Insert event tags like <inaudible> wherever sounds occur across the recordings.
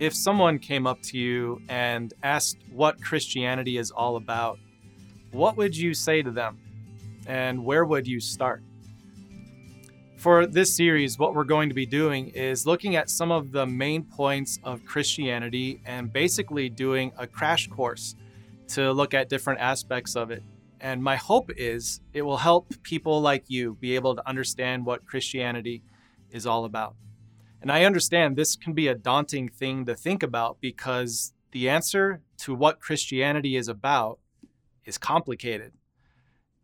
If someone came up to you and asked what Christianity is all about, what would you say to them? And where would you start? For this series, what we're going to be doing is looking at some of the main points of Christianity and basically doing a crash course to look at different aspects of it. And my hope is it will help people like you be able to understand what Christianity is all about. And I understand this can be a daunting thing to think about because the answer to what Christianity is about is complicated.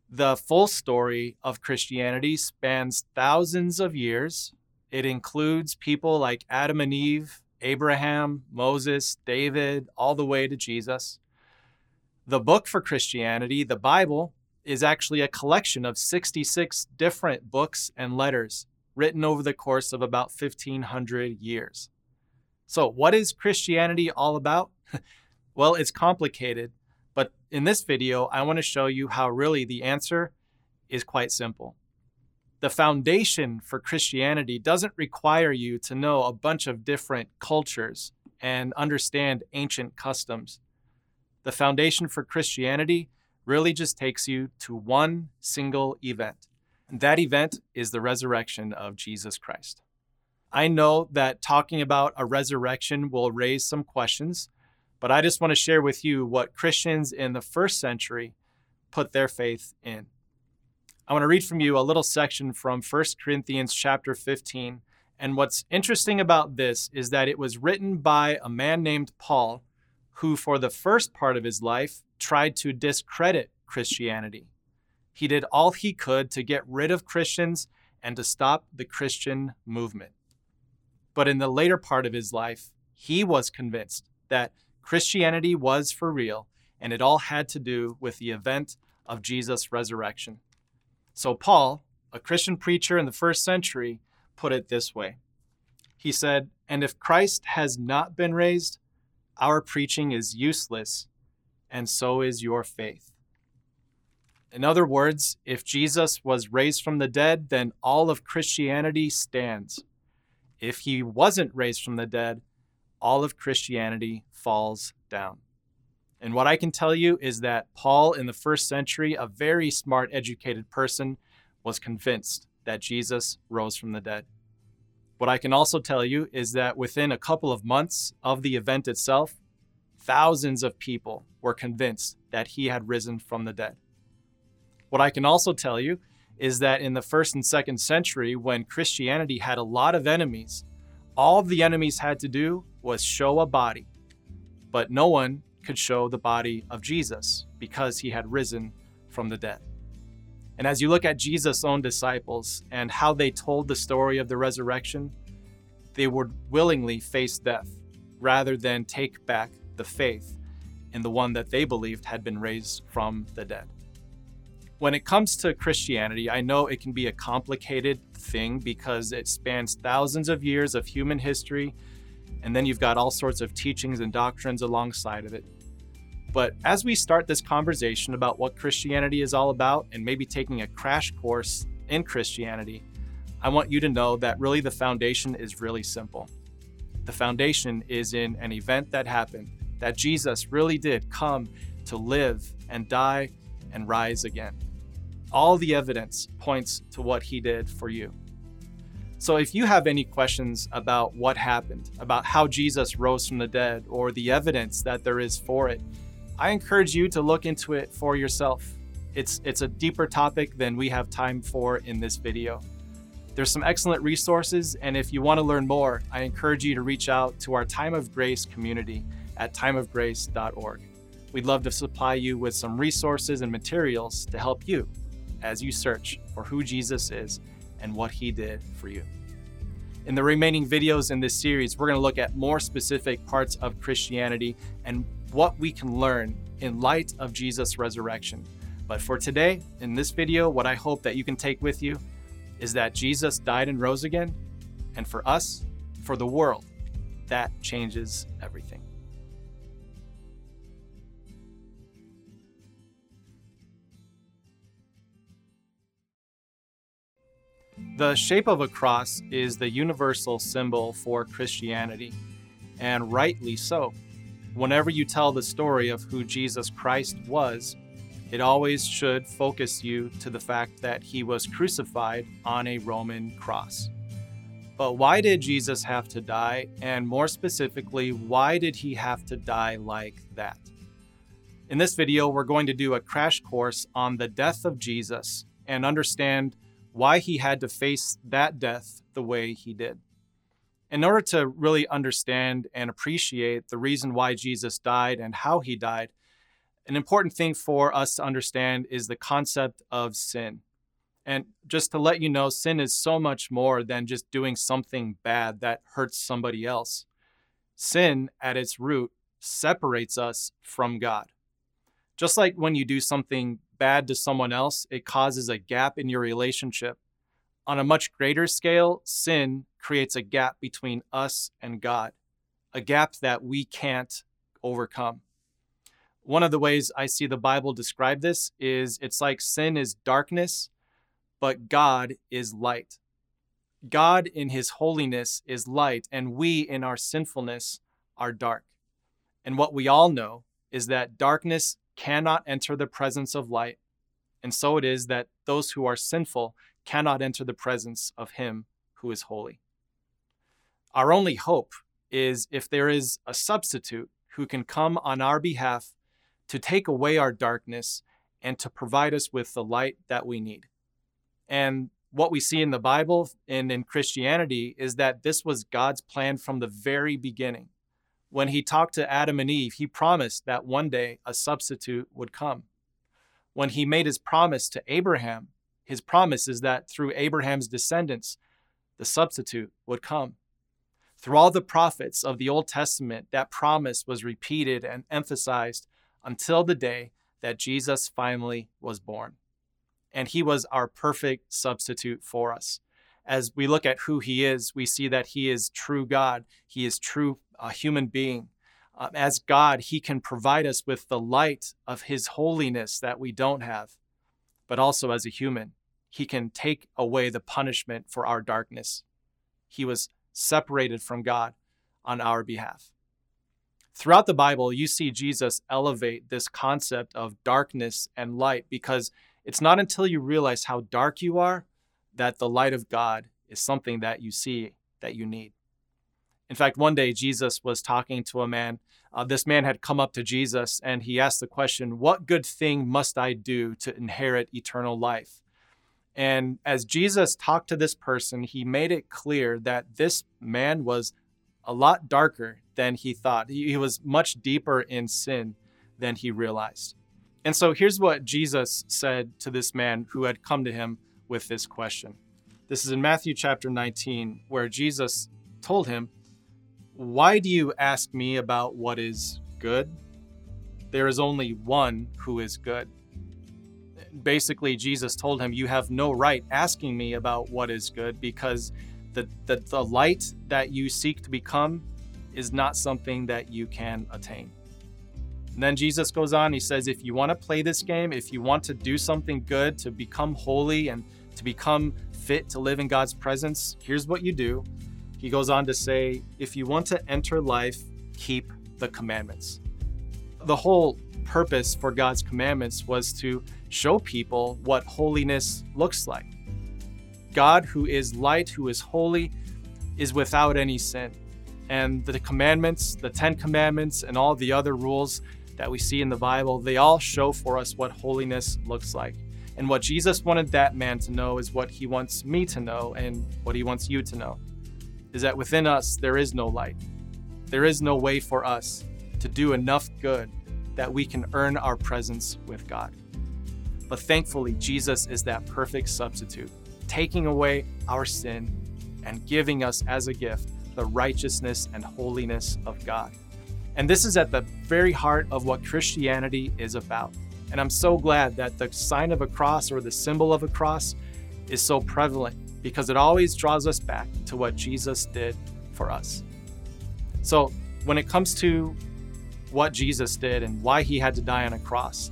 The full story of Christianity spans thousands of years. It includes people like Adam and Eve, Abraham, Moses, David, all the way to Jesus. The book for Christianity, the Bible, is actually a collection of 66 different books and letters written over the course of about 1500 years. So, what is Christianity all about? <laughs> well, it's complicated, but in this video, I want to show you how really the answer is quite simple. The foundation for Christianity doesn't require you to know a bunch of different cultures and understand ancient customs. The foundation for Christianity really just takes you to one single event that event is the resurrection of Jesus Christ. I know that talking about a resurrection will raise some questions, but I just want to share with you what Christians in the first century put their faith in. I want to read from you a little section from 1 Corinthians chapter 15. And what's interesting about this is that it was written by a man named Paul, who, for the first part of his life, tried to discredit Christianity. He did all he could to get rid of Christians and to stop the Christian movement. But in the later part of his life, he was convinced that Christianity was for real and it all had to do with the event of Jesus' resurrection. So, Paul, a Christian preacher in the first century, put it this way He said, And if Christ has not been raised, our preaching is useless, and so is your faith. In other words, if Jesus was raised from the dead, then all of Christianity stands. If he wasn't raised from the dead, all of Christianity falls down. And what I can tell you is that Paul, in the first century, a very smart, educated person, was convinced that Jesus rose from the dead. What I can also tell you is that within a couple of months of the event itself, thousands of people were convinced that he had risen from the dead. What I can also tell you is that in the first and second century, when Christianity had a lot of enemies, all the enemies had to do was show a body. But no one could show the body of Jesus because he had risen from the dead. And as you look at Jesus' own disciples and how they told the story of the resurrection, they would willingly face death rather than take back the faith in the one that they believed had been raised from the dead. When it comes to Christianity, I know it can be a complicated thing because it spans thousands of years of human history, and then you've got all sorts of teachings and doctrines alongside of it. But as we start this conversation about what Christianity is all about and maybe taking a crash course in Christianity, I want you to know that really the foundation is really simple. The foundation is in an event that happened, that Jesus really did come to live and die and rise again. All the evidence points to what he did for you. So if you have any questions about what happened, about how Jesus rose from the dead, or the evidence that there is for it, I encourage you to look into it for yourself. It's, it's a deeper topic than we have time for in this video. There's some excellent resources, and if you want to learn more, I encourage you to reach out to our Time of Grace community at timeofgrace.org. We'd love to supply you with some resources and materials to help you as you search for who Jesus is and what he did for you. In the remaining videos in this series, we're going to look at more specific parts of Christianity and what we can learn in light of Jesus' resurrection. But for today, in this video, what I hope that you can take with you is that Jesus died and rose again. And for us, for the world, that changes everything. The shape of a cross is the universal symbol for Christianity, and rightly so. Whenever you tell the story of who Jesus Christ was, it always should focus you to the fact that he was crucified on a Roman cross. But why did Jesus have to die? And more specifically, why did he have to die like that? In this video, we're going to do a crash course on the death of Jesus and understand why he had to face that death the way he did. In order to really understand and appreciate the reason why Jesus died and how he died, an important thing for us to understand is the concept of sin. And just to let you know, sin is so much more than just doing something bad that hurts somebody else. Sin, at its root, separates us from God. Just like when you do something bad to someone else, it causes a gap in your relationship. On a much greater scale, sin creates a gap between us and God, a gap that we can't overcome. One of the ways I see the Bible describe this is it's like sin is darkness, but God is light. God in his holiness is light, and we in our sinfulness are dark. And what we all know is that darkness cannot enter the presence of light, and so it is that those who are sinful cannot enter the presence of Him who is holy. Our only hope is if there is a substitute who can come on our behalf to take away our darkness and to provide us with the light that we need. And what we see in the Bible and in Christianity is that this was God's plan from the very beginning. When he talked to Adam and Eve, he promised that one day a substitute would come. When he made his promise to Abraham, his promise is that through Abraham's descendants, the substitute would come. Through all the prophets of the Old Testament, that promise was repeated and emphasized until the day that Jesus finally was born. And he was our perfect substitute for us as we look at who he is, we see that he is true God. He is true uh, human being. Uh, as God, he can provide us with the light of his holiness that we don't have. But also as a human, he can take away the punishment for our darkness. He was separated from God on our behalf. Throughout the Bible, you see Jesus elevate this concept of darkness and light because it's not until you realize how dark you are that the light of God is something that you see that you need. In fact, one day Jesus was talking to a man. Uh, this man had come up to Jesus and he asked the question, What good thing must I do to inherit eternal life? And as Jesus talked to this person, he made it clear that this man was a lot darker than he thought. He was much deeper in sin than he realized. And so here's what Jesus said to this man who had come to him with this question. This is in Matthew chapter 19, where Jesus told him, Why do you ask me about what is good? There is only one who is good. Basically, Jesus told him, You have no right asking me about what is good because the, the, the light that you seek to become is not something that you can attain. And then Jesus goes on, he says, If you want to play this game, if you want to do something good to become holy and to become fit to live in God's presence, here's what you do. He goes on to say, if you want to enter life, keep the commandments. The whole purpose for God's commandments was to show people what holiness looks like. God, who is light, who is holy, is without any sin. And the commandments, the Ten Commandments, and all the other rules that we see in the Bible, they all show for us what holiness looks like. And what Jesus wanted that man to know is what he wants me to know and what he wants you to know is that within us there is no light. There is no way for us to do enough good that we can earn our presence with God. But thankfully, Jesus is that perfect substitute, taking away our sin and giving us as a gift the righteousness and holiness of God. And this is at the very heart of what Christianity is about. And I'm so glad that the sign of a cross or the symbol of a cross is so prevalent because it always draws us back to what Jesus did for us. So, when it comes to what Jesus did and why he had to die on a cross,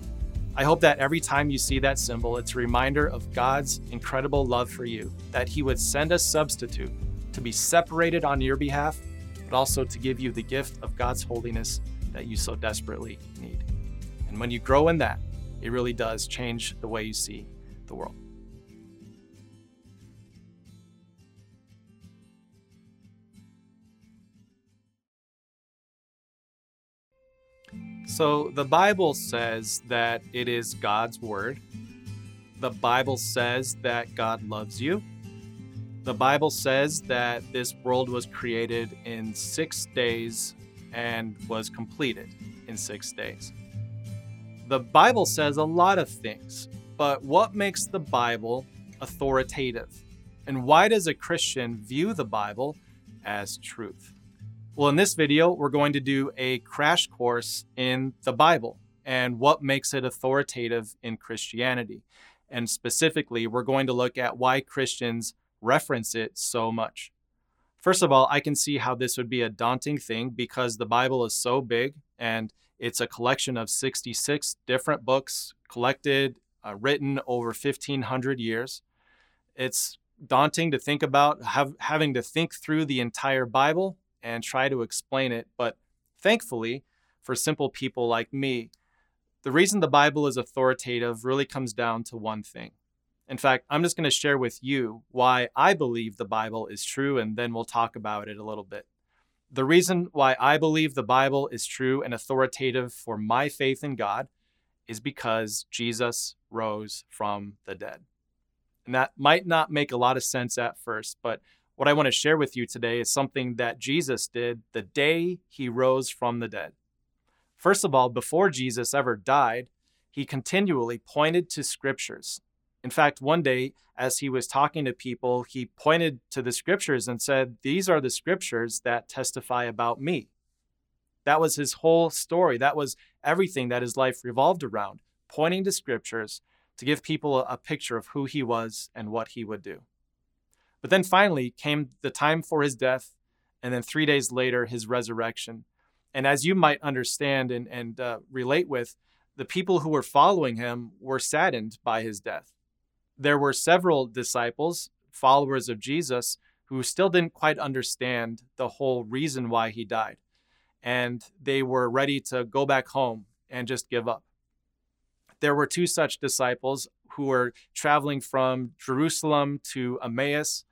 I hope that every time you see that symbol, it's a reminder of God's incredible love for you, that he would send a substitute to be separated on your behalf, but also to give you the gift of God's holiness that you so desperately need. And when you grow in that, it really does change the way you see the world. So the Bible says that it is God's word. The Bible says that God loves you. The Bible says that this world was created in six days and was completed in six days. The Bible says a lot of things, but what makes the Bible authoritative? And why does a Christian view the Bible as truth? Well, in this video, we're going to do a crash course in the Bible and what makes it authoritative in Christianity. And specifically, we're going to look at why Christians reference it so much. First of all, I can see how this would be a daunting thing because the Bible is so big and it's a collection of 66 different books collected, uh, written over 1,500 years. It's daunting to think about have, having to think through the entire Bible and try to explain it. But thankfully, for simple people like me, the reason the Bible is authoritative really comes down to one thing. In fact, I'm just going to share with you why I believe the Bible is true, and then we'll talk about it a little bit. The reason why I believe the Bible is true and authoritative for my faith in God is because Jesus rose from the dead. And that might not make a lot of sense at first, but what I want to share with you today is something that Jesus did the day he rose from the dead. First of all, before Jesus ever died, he continually pointed to scriptures. In fact, one day, as he was talking to people, he pointed to the scriptures and said, These are the scriptures that testify about me. That was his whole story. That was everything that his life revolved around, pointing to scriptures to give people a, picture of who he was and what he would do. But then finally came the time for his death, and then three days later, his resurrection. And as you might understand and, and uh, relate with, the people who were following him were saddened by his death. There were several disciples, followers of Jesus, who still didn't quite understand the whole reason why he died. And they were ready to go back home and just give up. There were two such disciples who were traveling from Jerusalem to Emmaus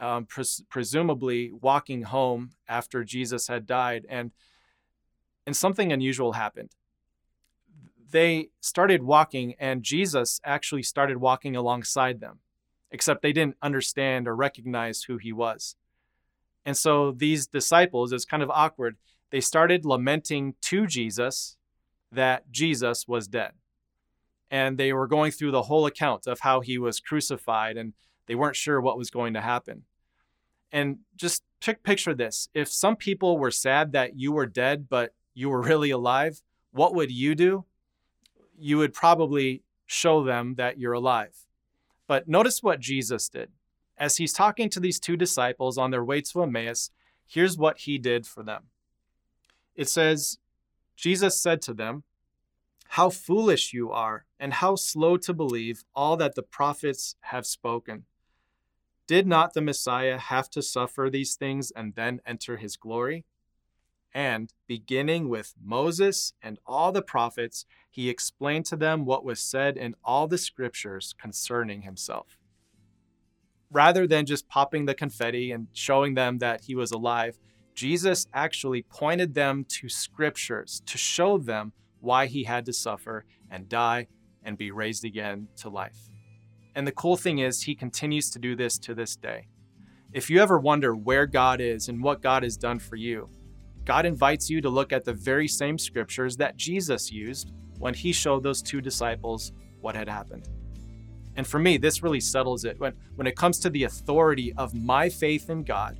um, pres- presumably walking home after Jesus had died, and and something unusual happened. They started walking, and Jesus actually started walking alongside them, except they didn't understand or recognize who he was. And so these disciples, it's kind of awkward, they started lamenting to Jesus that Jesus was dead. And they were going through the whole account of how he was crucified and they weren't sure what was going to happen. And just picture this if some people were sad that you were dead, but you were <laughs> really alive, what would you do? You would probably show them that you're alive. But notice what Jesus did. As he's talking to these two disciples on their way to Emmaus, here's what he did for them. It says, Jesus said to them, How foolish you are, and how slow to believe all that the prophets have spoken. Did not the Messiah have to suffer these things and then enter his glory? And beginning with Moses and all the prophets, he explained to them what was said in all the scriptures concerning himself. Rather than just popping the confetti and showing them that he was alive, Jesus actually pointed them to scriptures to show them why he had to suffer and die and be raised again to life. And the cool thing is, he continues to do this to this day. If you ever wonder where God is and what God has done for you, God invites you to look at the very same scriptures that Jesus used when he showed those two disciples what had happened. And for me, this really settles it. When, when it comes to the authority of my faith in God,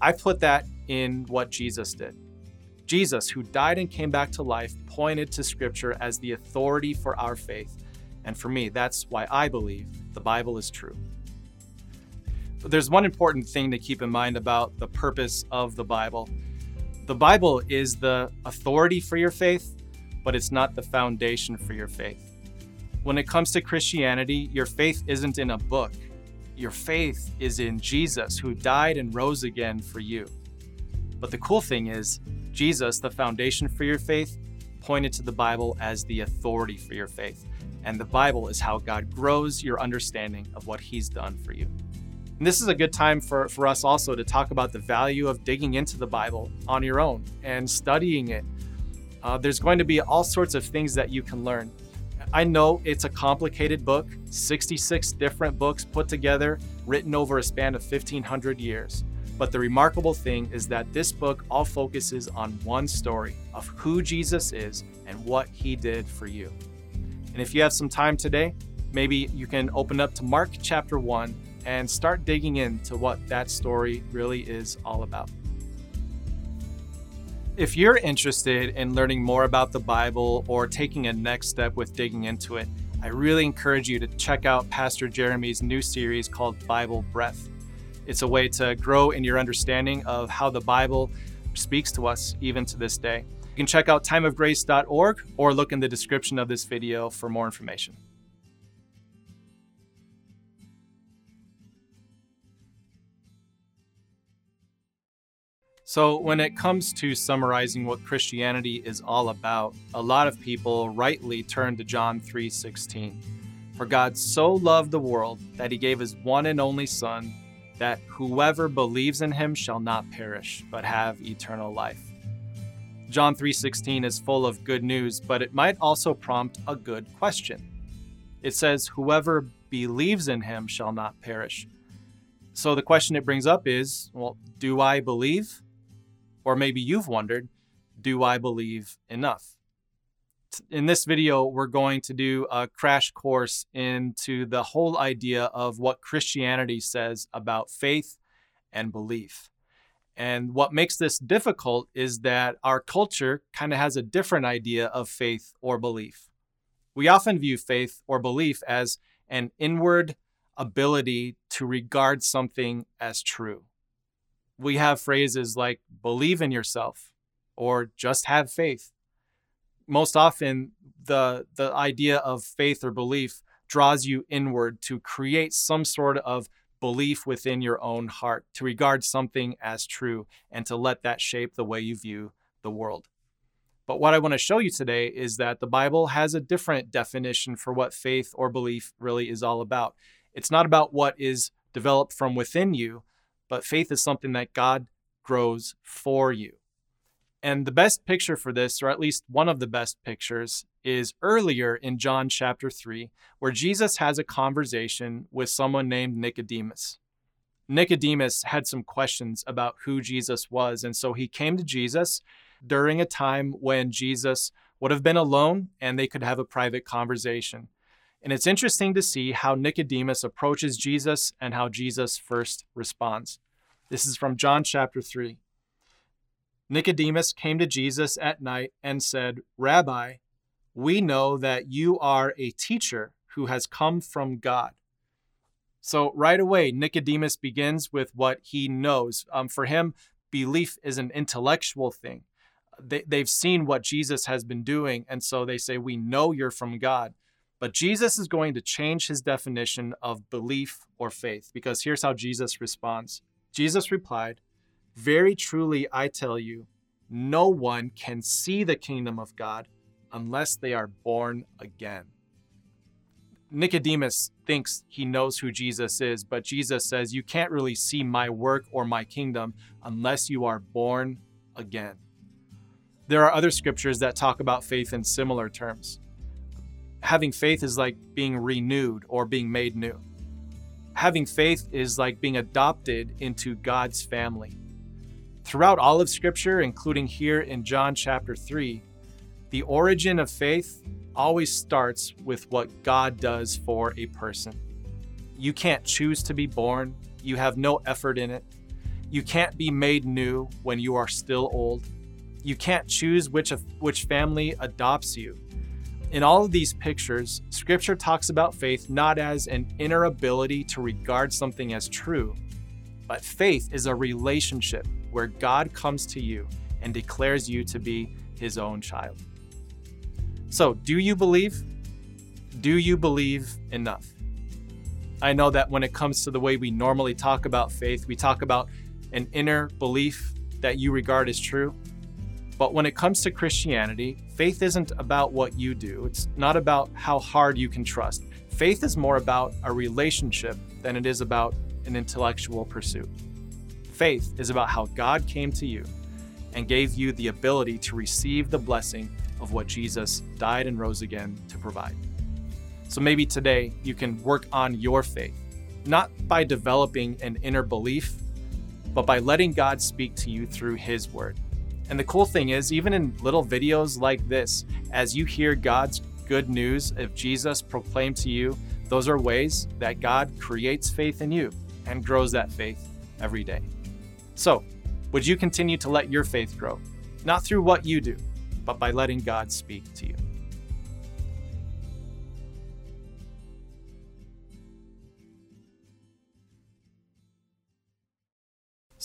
I put that in what Jesus did. Jesus, who died and came back to life, pointed to Scripture as the authority for our faith. And for me, that's why I believe the Bible is true. But there's one important thing to keep in mind about the purpose of the Bible. The Bible is the authority for your faith, but it's not the foundation for your faith. When it comes to Christianity, your faith isn't in a book. Your faith is in Jesus, who died and rose again for you. But the cool thing is, Jesus, the foundation for your faith, pointed to the Bible as the authority for your faith. And the Bible is how God grows your understanding of what He's done for you. And this is a good time for, for us also to talk about the value of digging into the Bible on your own and studying it. Uh, there's going to be all sorts of things that you can learn. I know it's a complicated book, 66 different books put together, written over a span of 1500 years. But the remarkable thing is that this book all focuses on one story of who Jesus is and what he did for you. And if you have some time today, maybe you can open up to Mark chapter 1 and start digging into what that story really is all about. If you're interested in learning more about the Bible or taking a next step with digging into it, I really encourage you to check out Pastor Jeremy's new series called Bible Breath. It's a way to grow in your understanding of how the Bible speaks to us even to this day. You can check out timeofgrace.org or look in the description of this video for more information. So, when it comes to summarizing what Christianity is all about, a lot of people rightly turn to John 3:16. For God so loved the world that he gave his one and only son that whoever believes in him shall not perish but have eternal life. John 3:16 is full of good news, but it might also prompt a good question. It says whoever believes in him shall not perish. So the question it brings up is, well, do I believe? Or maybe you've wondered, do I believe enough? In this video, we're going to do a crash course into the whole idea of what Christianity says about faith and belief. And what makes this difficult is that our culture kind of has a different idea of faith or belief. We often view faith or belief as an inward ability to regard something as true we have phrases like believe in yourself or just have faith. Most often, the, the idea of faith or belief draws you inward to create some sort of belief within your own heart, to regard something as true, and to let that shape the way you view the world. But what I want to show you today is that the Bible has a different definition for what faith or belief really is all about. It's not about what is developed from within you, but faith is something that God grows for you. And the best picture for this, or at least one of the best pictures, is earlier in John chapter 3, where Jesus has a conversation with someone named Nicodemus. Nicodemus had some questions about who Jesus was, and so he came to Jesus during a time when Jesus would have been alone and they could have a private conversation. And it's interesting to see how Nicodemus approaches Jesus and how Jesus first responds. This is from John chapter 3. Nicodemus came to Jesus at night and said, Rabbi, we know that you are a teacher who has come from God. So, right away, Nicodemus begins with what he knows. Um, for him, belief is an intellectual thing. They, they've seen what Jesus has been doing, and so they say, We know you're from God. But Jesus is going to change his definition of belief or faith because here's how Jesus responds Jesus replied, Very truly I tell you, no one can see the kingdom of God unless they are born again. Nicodemus thinks he knows who Jesus is, but Jesus says, You can't really see my work or my kingdom unless you are born again. There are other scriptures that talk about faith in similar terms having faith is like being renewed or being made new. Having faith is like being adopted into God's family. Throughout all of Scripture, including here in John chapter 3, The origin of faith always starts with what God does for a person. You can't choose to be born, you have no effort in it. You can't be made new when you are still old. You can't choose which, which family adopts you. In all of these pictures, Scripture talks about faith not as an inner ability to regard something as true, but faith is a relationship where God comes to you and declares you to be his own child. So, do you believe? Do you believe enough? I know that when it comes to the way we normally talk about faith, we talk about an inner belief that you regard as true. But when it comes to Christianity, faith isn't about what you do, it's not about how hard you can trust. Faith is more about a relationship than it is about an intellectual pursuit. Faith is about how God came to you and gave you the ability to receive the blessing of what Jesus died and rose again to provide. So maybe today you can work on your faith, not by developing an inner belief, but by letting God speak to you through His Word. And the cool thing is, even in little videos like this, as you hear God's good news of Jesus proclaimed to you, those are ways that God creates faith in you and grows that faith every day. So, would you continue to let your faith grow? Not through what you do, but by letting God speak to you.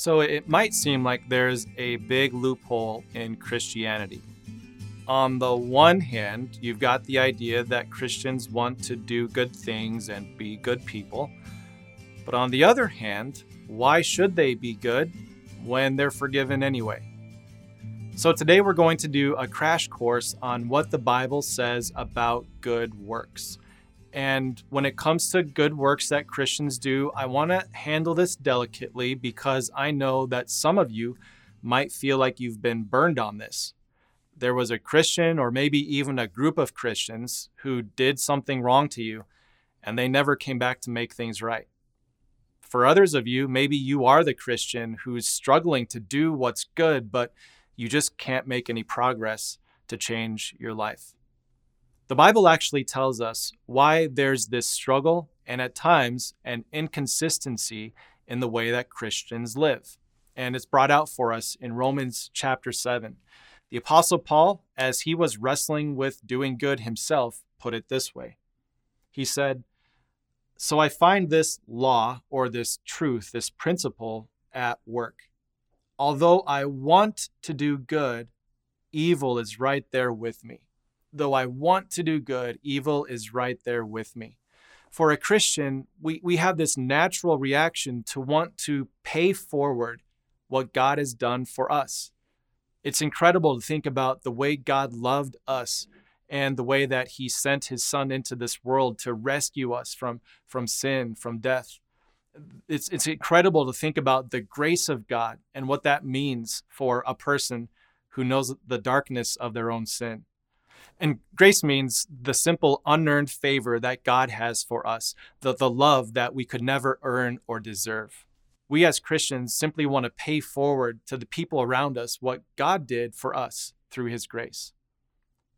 So it might seem like there's a big loophole in Christianity. On the one hand, you've got the idea that Christians want to do good things and be good people. But on the other hand, why should they be good when they're forgiven anyway? So today we're going to do a crash course on what the Bible says about good works. And when it comes to good works that Christians do, I want to handle this delicately because I know that some of you might feel like you've been burned on this. There was a Christian, or maybe even a group of Christians, who did something wrong to you, and they never came back to make things right. For others of you, maybe you are the Christian who's struggling to do what's good, but you just can't make any progress to change your life. The Bible actually tells us why there's this struggle and at times an inconsistency in the way that Christians live. And it's brought out for us in Romans chapter 7. The Apostle Paul, as he was wrestling with doing good himself, put it this way He said, So I find this law or this truth, this principle at work. Although I want to do good, evil is right there with me though I want to do good, evil is right there with me. For a Christian, we, we have this natural reaction to want to pay forward what God has done for us. It's incredible to think about the way God loved us and the way that he sent his son into this world to rescue us from, from sin, from death. It's, it's incredible to think about the grace of God and what that means for a person who knows the darkness of their own sin. And grace means the simple, unearned favor that God has for us, the, the love that we could never earn or deserve. We as Christians simply want to pay forward to the people around us what God did for us through his grace.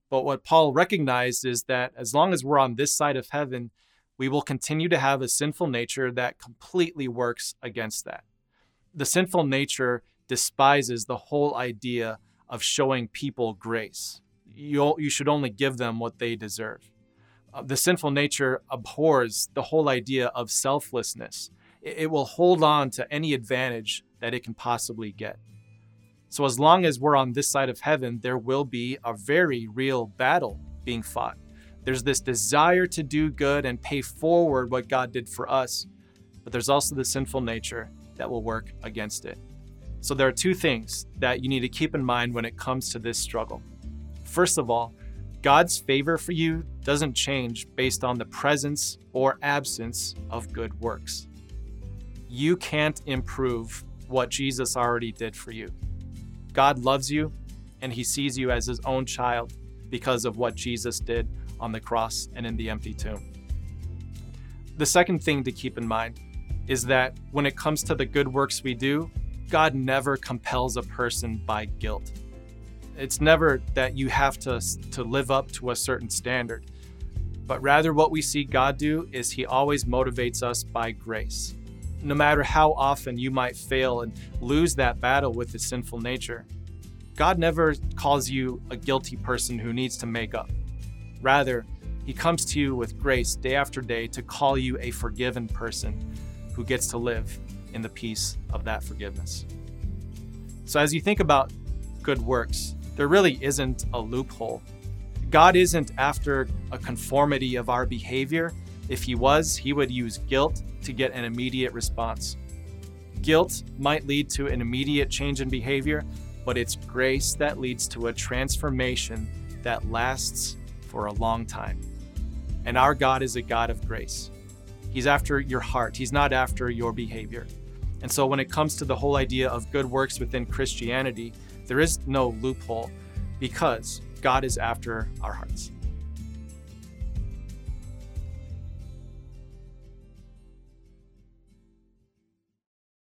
But what Paul recognized is that as long as we're on this side of heaven, we will continue to have a sinful nature that completely works against that. The sinful nature despises the whole idea of showing people grace you, you should only give them what they deserve. Uh, the sinful nature abhors the whole idea of selflessness. It, it will hold on to any advantage that it can possibly get. So, as long as we're on this side of heaven, there will be a very real battle being fought. There's this desire to do good and pay forward what God did for us, but there's also the sinful nature that will work against it. So, there are two things that you need to keep in mind when it comes to this struggle. First of all, God's favor for you doesn't change based on the presence or absence of good works. You can't improve what Jesus already did for you. God loves you and he sees you as his own child because of what Jesus did on the cross and in the empty tomb. The second thing to keep in mind is that when it comes to the good works we do, God never compels a person by guilt It's never that you have to, to live up to a certain standard, but rather what we see God do is He always motivates us by grace. No matter how often you might fail and lose that battle with the sinful nature, God never calls you a guilty person who needs to make up. Rather, He comes to you with grace day after day to call you a forgiven person who gets to live in the peace of that forgiveness. So, as you think about good works, there really isn't a loophole. God isn't after a conformity of our behavior. If He was, He would use guilt to get an immediate response. Guilt might lead to an immediate change in behavior, but it's grace that leads to a transformation that lasts for a long time. And our God is a God of grace. He's after your heart, He's not after your behavior. And so, when it comes to the whole idea of good works within Christianity, there is no loophole because God is after our hearts.